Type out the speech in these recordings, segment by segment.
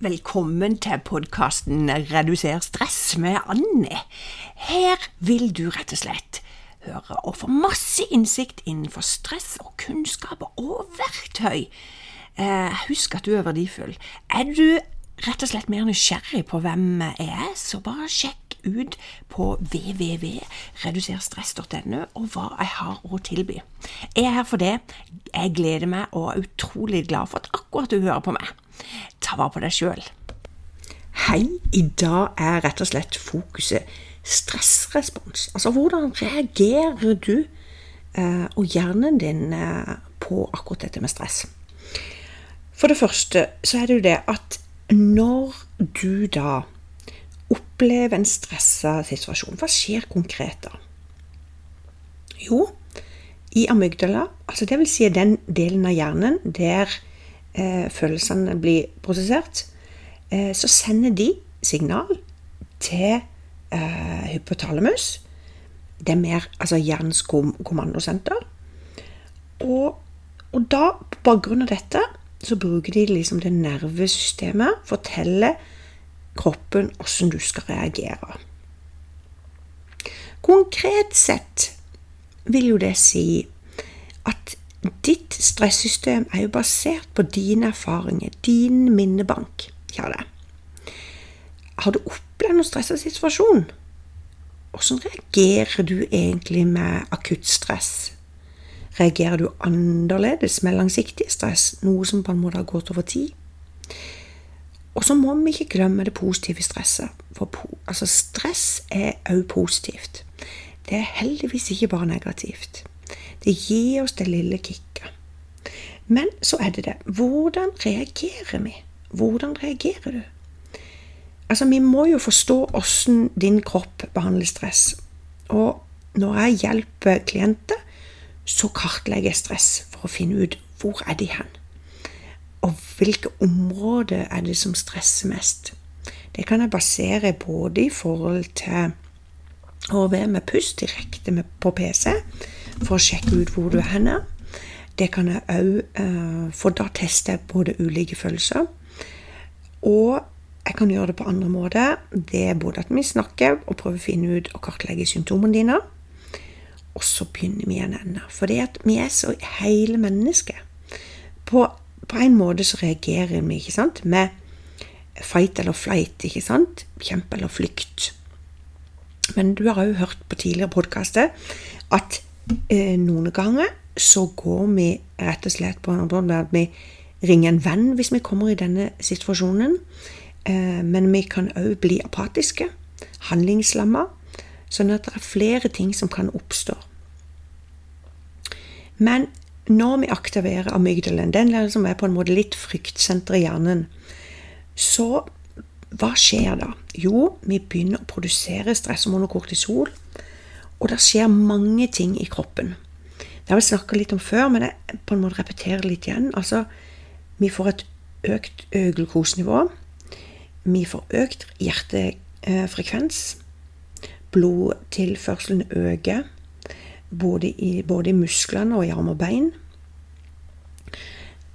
Velkommen til podkasten Reduser stress med Anne. Her vil du rett og slett høre og få masse innsikt innenfor stress og kunnskap og verktøy. Eh, husk at du er verdifull. Er du rett og slett mer nysgjerrig på hvem jeg er, så bare sjekk ut på www.reduserstress.no og hva jeg har å tilby. Jeg er her for det. Jeg gleder meg og er utrolig glad for at akkurat du hører på meg. Ta vare på deg sjøl. Hei, i dag er rett og slett fokuset stressrespons. Altså hvordan reagerer du eh, og hjernen din eh, på akkurat dette med stress? For det første så er det jo det at når du da opplever en stressa situasjon, hva skjer konkret da? Jo, i amygdala, altså det vil si den delen av hjernen der eh, følelsene blir prosessert, eh, så sender de signal til eh, hypotalamus. Det er mer altså hjernens kommandosenter. Og, og, da, på bakgrunn av dette, så bruker de liksom det nervesystemet, forteller kroppen hvordan du skal reagere. Konkret sett vil jo det si at ditt stressystem er jo basert på dine erfaringer, din minnebank. Det. Har du opplevd noen stressa situasjon? Hvordan reagerer du egentlig med akutt stress? Reagerer du annerledes med langsiktig stress, noe som på en måte har gått over tid? Og så må vi ikke glemme det positive stresset. For altså, stress er òg positivt. Det er heldigvis ikke bare negativt. Det gir oss det lille kicket. Men så er det det. Hvordan reagerer vi? Hvordan reagerer du? Altså, Vi må jo forstå åssen din kropp behandler stress. Og når jeg hjelper klienter, så kartlegger jeg stress for å finne ut hvor er de hen. Og hvilke områder er det som stresser mest. Det kan jeg basere både i forhold til å være med pust direkte på PC for å sjekke ut hvor du er henne. Det kan jeg òg, uh, for da tester jeg både ulike følelser. Og jeg kan gjøre det på andre måter. Det er både at vi snakker og prøver å finne ut og kartlegge symptomene dine. Og så begynner vi igjen ennå. For det at vi er så hele mennesker. På, på, en måte så reagerer vi ikke sant, med fight eller flight. ikke sant? Kjempe eller flykt. Men du har òg hørt på tidligere podkaster at eh, noen ganger så går vi rett og slett på at vi ringer en venn hvis vi kommer i denne situasjonen. Eh, men vi kan òg bli apatiske, handlingslamma, sånn at det er flere ting som kan oppstå. Men når vi aktiverer amygdalen, den som er på en måte litt fryktsenteret i hjernen, så hva skjer da? Jo, vi begynner å produsere stresshormon og kortisol. Og det skjer mange ting i kroppen. Det har vi snakka litt om før, men jeg på en måte repeterer litt igjen. Altså, vi får et økt glukosenivå. Vi får økt hjertefrekvens. Blodtilførselen øker både i, både i musklene og i arm og bein.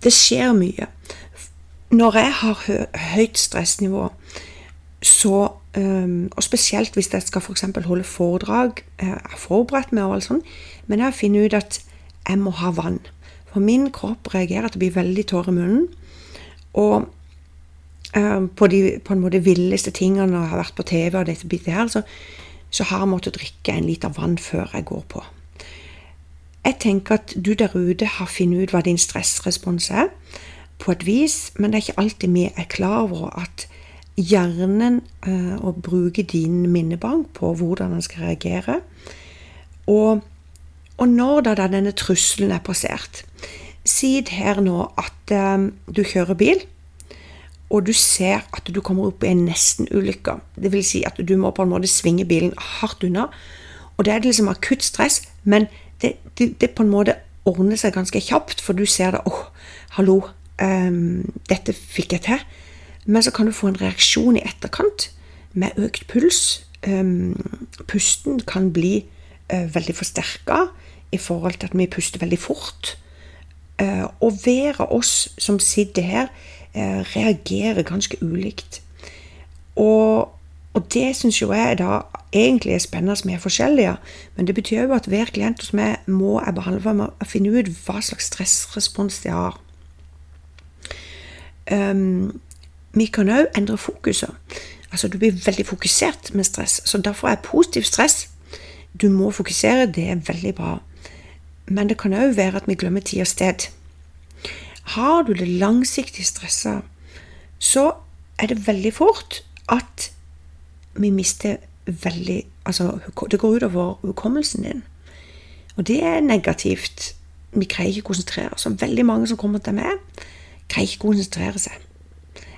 Det skjer mye. Når jeg har høyt stressnivå, så Og spesielt hvis jeg skal f.eks. holde foredrag. Jeg har forberedt meg og alt sånt, men jeg har funnet ut at jeg må ha vann. For min kropp reagerer til å bli veldig tørr i munnen. Og på de på en måte villeste tingene når jeg har vært på TV, og dette bitet her, så, så har jeg måttet drikke en liter vann før jeg går på. Jeg tenker at du der ute har funnet ut hva din stressrespons er, på et vis, men det er ikke alltid vi er klar over at hjernen eh, og bruke din minnebank på hvordan den skal reagere. Og, og når da, da denne trusselen er passert Si her nå at eh, du kjører bil, og du ser at du kommer opp i en nesten-ulykke. Vil si at du må på en måte svinge bilen hardt unna. Og det er liksom akutt stress, men det, det, det på en måte ordner seg ganske kjapt, for du ser det åh, oh, hallo, um, dette fikk jeg til. Men så kan du få en reaksjon i etterkant med økt puls. Um, pusten kan bli uh, veldig forsterka i forhold til at vi puster veldig fort. Uh, og hver av oss som sitter her, uh, reagerer ganske ulikt. Og, og det syns jo jeg da egentlig er spennende som er forskjellige. Men det betyr jo at hver klient hos meg må jeg behandle for å finne ut hva slags stressrespons de har. Um, vi kan òg endre fokuset. Altså Du blir veldig fokusert med stress, så derfor er positivt stress Du må fokusere, det er veldig bra. Men det kan òg være at vi glemmer tid og sted. Har du det langsiktig stressa, så er det veldig fort at vi mister veldig Altså, det går utover hukommelsen din. Og det er negativt. Vi greier ikke å konsentrere oss. Veldig mange som kommer til meg, greier ikke å konsentrere seg.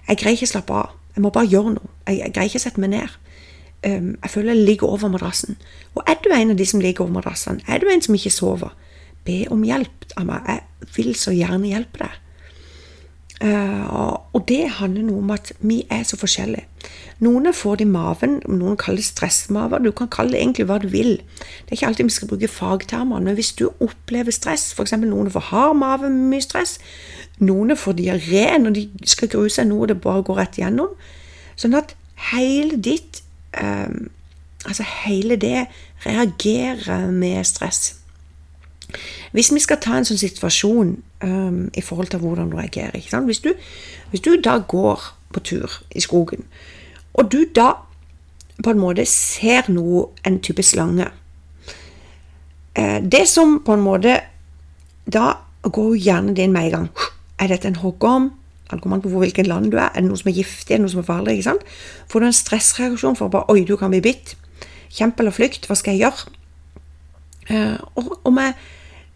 Jeg greier ikke å slappe av. Jeg må bare gjøre noe. Jeg, jeg greier ikke å sette meg ned. Um, jeg føler jeg ligger over madrassen. Og er du en av de som ligger over madrassen, er du en som ikke sover, be om hjelp av meg. Jeg vil så gjerne hjelpe deg. Uh, og det handler noe om at vi er så forskjellige. Noen får det i maven, noen kaller det stressmaver. Du kan kalle det egentlig hva du vil. Det er ikke alltid vi skal bruke fagtermer, men hvis du opplever stress, f.eks. noen får hard mave med mye stress, noen får diaré når de skal grue seg noe det bare går rett igjennom. Sånn at hele ditt um, Altså hele det reagerer med stress. Hvis vi skal ta en sånn situasjon um, i forhold til hvordan du reagerer hvis du, hvis du da går på tur i skogen, og du da på en måte ser noe, en type slange eh, Det som på en måte Da går hjernen din med en gang. Er dette en hoggorm? Det kommer på hvilket land du er. Er det noe som er giftig? Er det noe som er farlig? ikke sant? Får du en stressreaksjon for bare Oi, du kan bli bitt. Kjempe eller flykt. Hva skal jeg gjøre? Og, og med,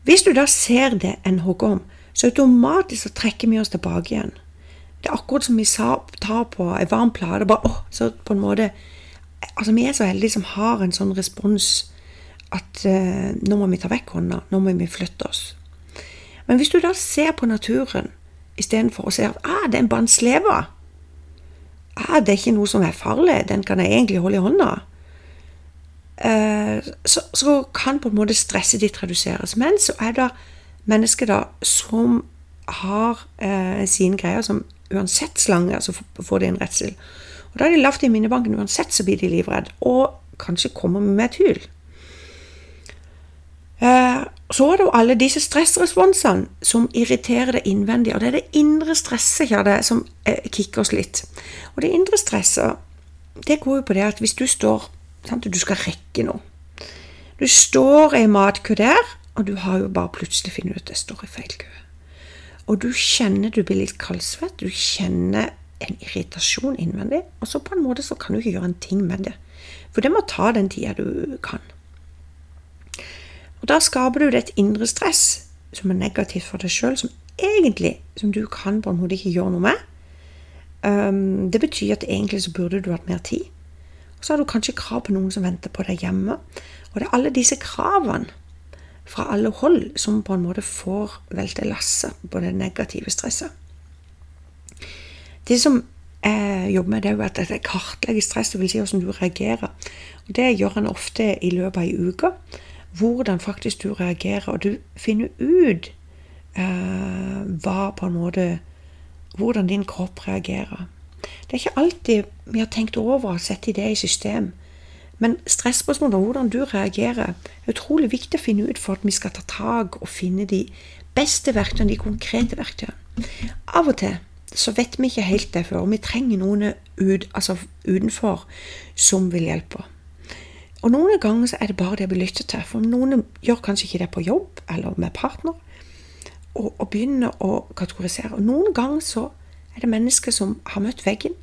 hvis du da ser det en hoggorm, så automatisk så trekker vi oss tilbake igjen. Det er akkurat som vi tar på ei varm plate. bare, åh, så på en måte, altså Vi er så heldige som har en sånn respons at eh, nå må vi ta vekk hånda, nå må vi flytte oss. Men hvis du da ser på naturen istedenfor å se at ah, det er en bandsleve ah, Det er ikke noe som er farlig, den kan jeg egentlig holde i hånda. Uh, så, så, kan på en måte stresset ditt reduseres. Men så er det mennesker da som har eh, sine greier som uansett slange, så får de en redsel. Og Da er de lavt i minnebanken, uansett så blir de livredde, og kanskje kommer med et hyl. Eh, så er det jo alle disse stressresponsene som irriterer det innvendige. Og det er det indre stresset ja, det, som eh, kicker oss litt. Og det indre stresset det går jo på det at hvis du står sant, Du skal rekke noe. Du står i matkø der, og du har jo bare plutselig funnet ut at jeg står i feil kø. Og du kjenner du blir litt kaldsvett, du kjenner en irritasjon innvendig, og så på en måte så kan du ikke gjøre en ting med det. For det må ta den tida du kan. Og da skaper du et indre stress som er negativt for deg sjøl, som egentlig som du kan på en måte ikke gjøre noe med. Um, det betyr at egentlig så burde du hatt mer tid. Og så har du kanskje krav på noen som venter på deg hjemme. Og det er alle disse kravene fra alle hold som på en måte får velte lasset på det negative stresset. Det som jeg jobber med, det er jo at jeg kartlegger stress, dvs. si hvordan du reagerer. Og Det gjør en ofte i løpet av ei uke. Hvordan faktisk du reagerer, og du finner ut eh, hva på en måte Hvordan din kropp reagerer. Det er ikke alltid vi har tenkt over å sette det i system. Men stressspørsmål og hvordan du reagerer, er utrolig viktig å finne ut for at vi skal ta tak og finne de beste verktøyene, de konkrete verktøyene. Av og til så vet vi ikke helt det før, og vi trenger noen ut, altså utenfor som vil hjelpe. Og noen ganger så er det bare det vi lytter til, for noen gjør kanskje ikke det på jobb eller med partner, og, og begynner å kategorisere. Og noen ganger så er det mennesker som har møtt veggen.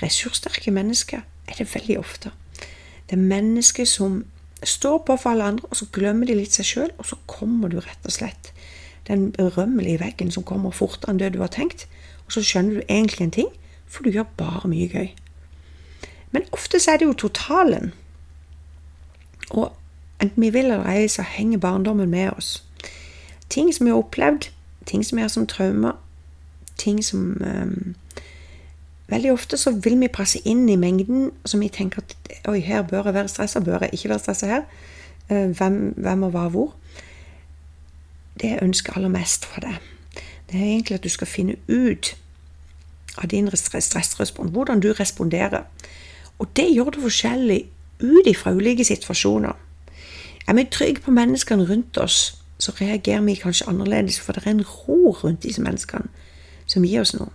Ressurssterke mennesker er det veldig ofte. Det er mennesker som står på for alle andre, og så glemmer de litt seg sjøl, og så kommer du rett og slett den berømmelige veggen som kommer fortere enn det du har tenkt, og så skjønner du egentlig en ting, for du gjør bare mye gøy. Men ofte så er det jo totalen. Og enten vi vil eller ei, så henger barndommen med oss. Ting som vi har opplevd, ting som vi har som traumer, ting som um, Veldig ofte så vil vi passe inn i mengden, så vi tenker at oi, her bør jeg være stressa, bør jeg ikke være stressa her? Eh, hvem, hvem og hva hvor? Det jeg ønsker aller mest for deg, Det er egentlig at du skal finne ut av din stressrespons, hvordan du responderer. Og det gjør du forskjellig ut ifra ulike situasjoner. Er vi trygge på menneskene rundt oss, så reagerer vi kanskje annerledes, for det er en ro rundt disse menneskene som gir oss noe.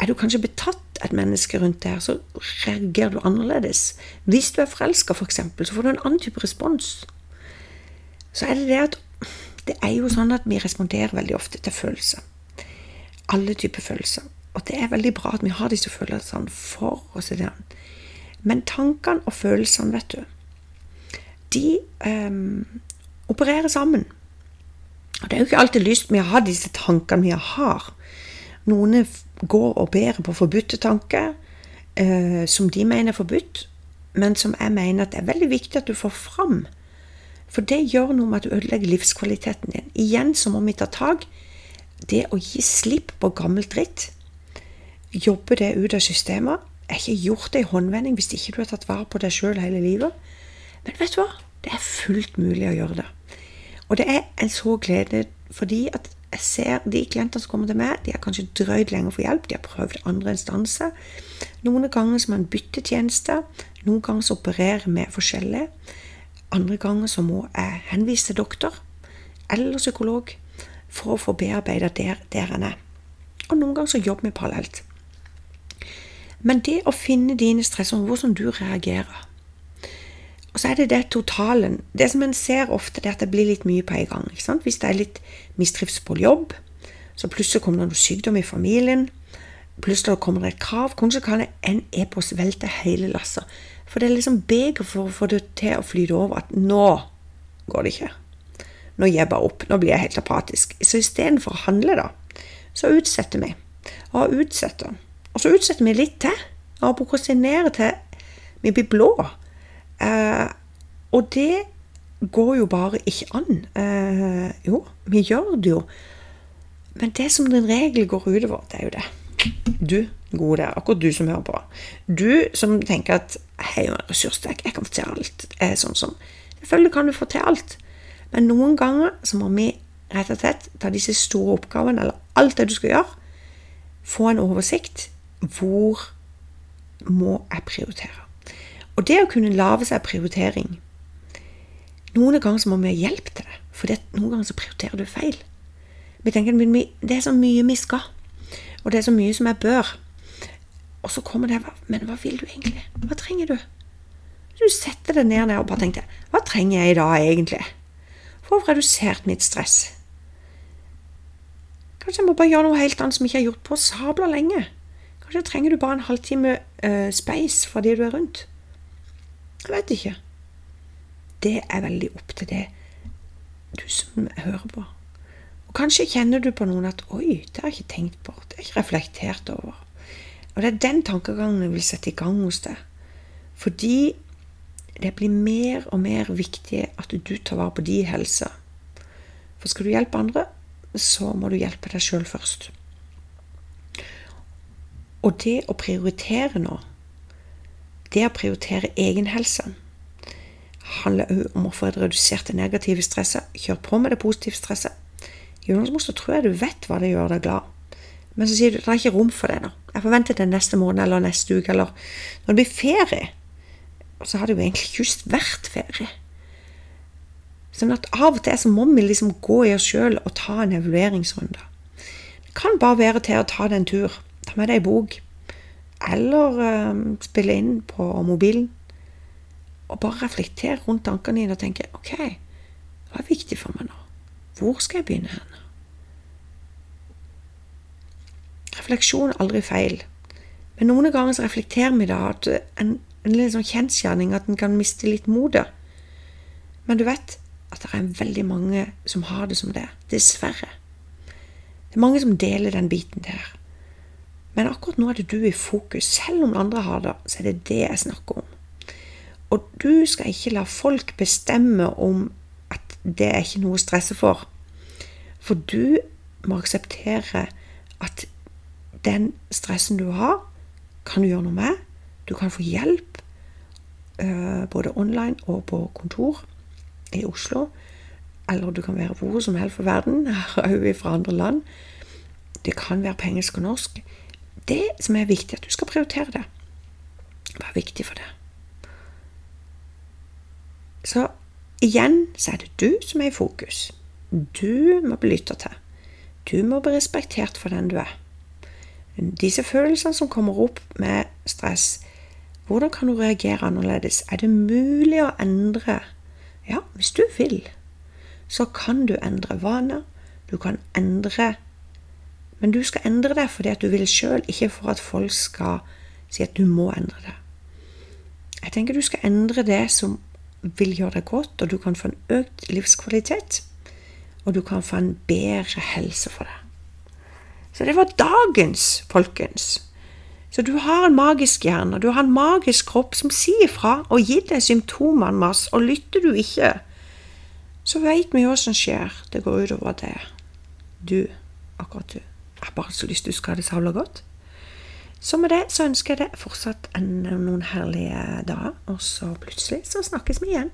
Er du kanskje betatt et menneske rundt deg, så reagerer du annerledes. Hvis du er forelska, f.eks., for så får du en annen type respons. Så er det det at det er jo sånn at vi responderer veldig ofte til følelser. Alle typer følelser. Og det er veldig bra at vi har disse følelsene for oss. Men tankene og følelsene, vet du, de um, opererer sammen. Og det er jo ikke alltid lyst med å ha disse tankene vi har. Noen går og bærer på forbudte tanker eh, som de mener er forbudt, men som jeg mener at det er veldig viktig at du får fram. For det gjør noe med at du ødelegger livskvaliteten din. Igjen så må vi ta tak. Det å gi slipp på gammelt dritt, jobbe det ut av systemet, er ikke gjort det i håndvending hvis ikke du har tatt vare på deg sjøl hele livet. Men vet du hva? Det er fullt mulig å gjøre det. Og det er en så glede fordi at jeg ser de klientene som kommer til meg, de har kanskje drøyd lenger for hjelp, de har prøvd andre instanser. Noen ganger så må en bytte tjenester, noen ganger så opererer vi forskjellig. Andre ganger så må jeg henvise til doktor eller psykolog for å få bearbeida der, der en er. Og noen ganger så jobber vi parallelt. Men det å finne dine stressområder, hvordan du reagerer Og så er det det totalen. Det som en ser ofte, det er at det blir litt mye på en gang. ikke sant? Hvis det er litt mistrivsel på jobb, så plutselig kommer det noe sykdom i familien. Plutselig kommer det et krav. Kanskje kan en e-post velte hele lasset. For det er liksom beger for å få det til å flyte over at nå går det ikke. Nå gir jeg bare opp. Nå blir jeg helt apatisk. Så istedenfor å handle, da, så utsetter vi. Og utsetter. Og så utsetter vi litt til. Og prokrastinerer til vi blir blå. Eh, og det går jo bare ikke an. Eh, jo, vi gjør det jo. Men det som den regel går utover, det er jo det. Du, gode, akkurat du som hører på. Du som tenker at jeg er ressurssterk, jeg kan få til alt. Eh, sånn som Selvfølgelig kan du få til alt. Men noen ganger så må vi rett og slett ta disse store oppgavene, eller alt det du skal gjøre, få en oversikt hvor må jeg prioritere? Og det å kunne lage seg prioritering Noen ganger så må vi ha hjelp til det, for noen ganger så prioriterer du feil. Vi tenker Det er så mye vi skal, og det er så mye som jeg bør. Og så kommer det Men hva vil du egentlig? Hva trenger du? Du setter deg ned og bare tenker Hva trenger jeg i dag, egentlig? For å få redusert mitt stress. Kanskje jeg må bare gjøre noe helt annet som jeg ikke har gjort på sabla lenge. Kanskje trenger du bare en halvtime uh, space fra de du er rundt. Jeg vet ikke. Det er veldig opp til det du som hører på. Og Kanskje kjenner du på noen at 'oi, det har jeg ikke tenkt på', det har jeg ikke reflektert over. Og det er den tankegangen jeg vil sette i gang hos deg. Fordi det blir mer og mer viktig at du tar vare på din helse. For skal du hjelpe andre, så må du hjelpe deg sjøl først. Og det å prioritere nå, det å prioritere egenhelse, handler òg om å få redusert det negative stresset. Kjør på med det positive stresset. I så tror jeg du vet hva det gjør deg glad. Men så sier du det er ikke rom for det nå. Jeg forventer det neste måned eller neste uke eller når det blir ferie. Og så har det jo egentlig just vært ferie. Sånn at av og til så må vi liksom gå i oss sjøl og ta en evalueringsrunde. Det kan bare være til å ta deg en tur Ta med deg ei bok. Eller uh, spille inn på mobilen. Og bare reflektere rundt tankene dine og tenke OK, hva er viktig for meg nå? Hvor skal jeg begynne hen? Refleksjon er aldri feil. Men noen ganger så reflekterer vi da at en, en litt sånn kjensgjerning at en kan miste litt motet. Men du vet at det er veldig mange som har det som det. Dessverre. Det er mange som deler den biten der. Men akkurat nå er det du i fokus. Selv om andre har det, så er det det jeg snakker om. Og du skal ikke la folk bestemme om at det er ikke noe å stresse for. For du må akseptere at den stressen du har, kan du gjøre noe med. Du kan få hjelp eh, både online og på kontor i Oslo. Eller du kan være hvor som helst for verden, òg fra andre land. det kan være på engelsk og norsk. Det som er viktig, at du skal prioritere det. Hva er viktig for deg? Så igjen så er det du som er i fokus. Du må bli lytta til. Du må bli respektert for den du er. Disse følelsene som kommer opp med stress, hvordan kan du reagere annerledes? Er det mulig å endre? Ja, hvis du vil, så kan du endre vaner. Du kan endre Men du skal endre det fordi at du vil sjøl, ikke for at folk skal si at du må endre det. Jeg tenker du skal endre det som vil gjøre deg godt, og du kan få en økt livskvalitet. Og du kan få en bedre helse for deg. Så det var dagens, folkens. Så du har en magisk hjerne, du har en magisk kropp som sier fra og gir deg symptomene masse, og lytter du ikke, så veit vi hva som skjer. Det går utover det. Du, akkurat du. Jeg har bare så lyst til å huske det så godt. Så med det så ønsker jeg deg fortsatt en, noen herlige dager, og så plutselig så snakkes vi igjen.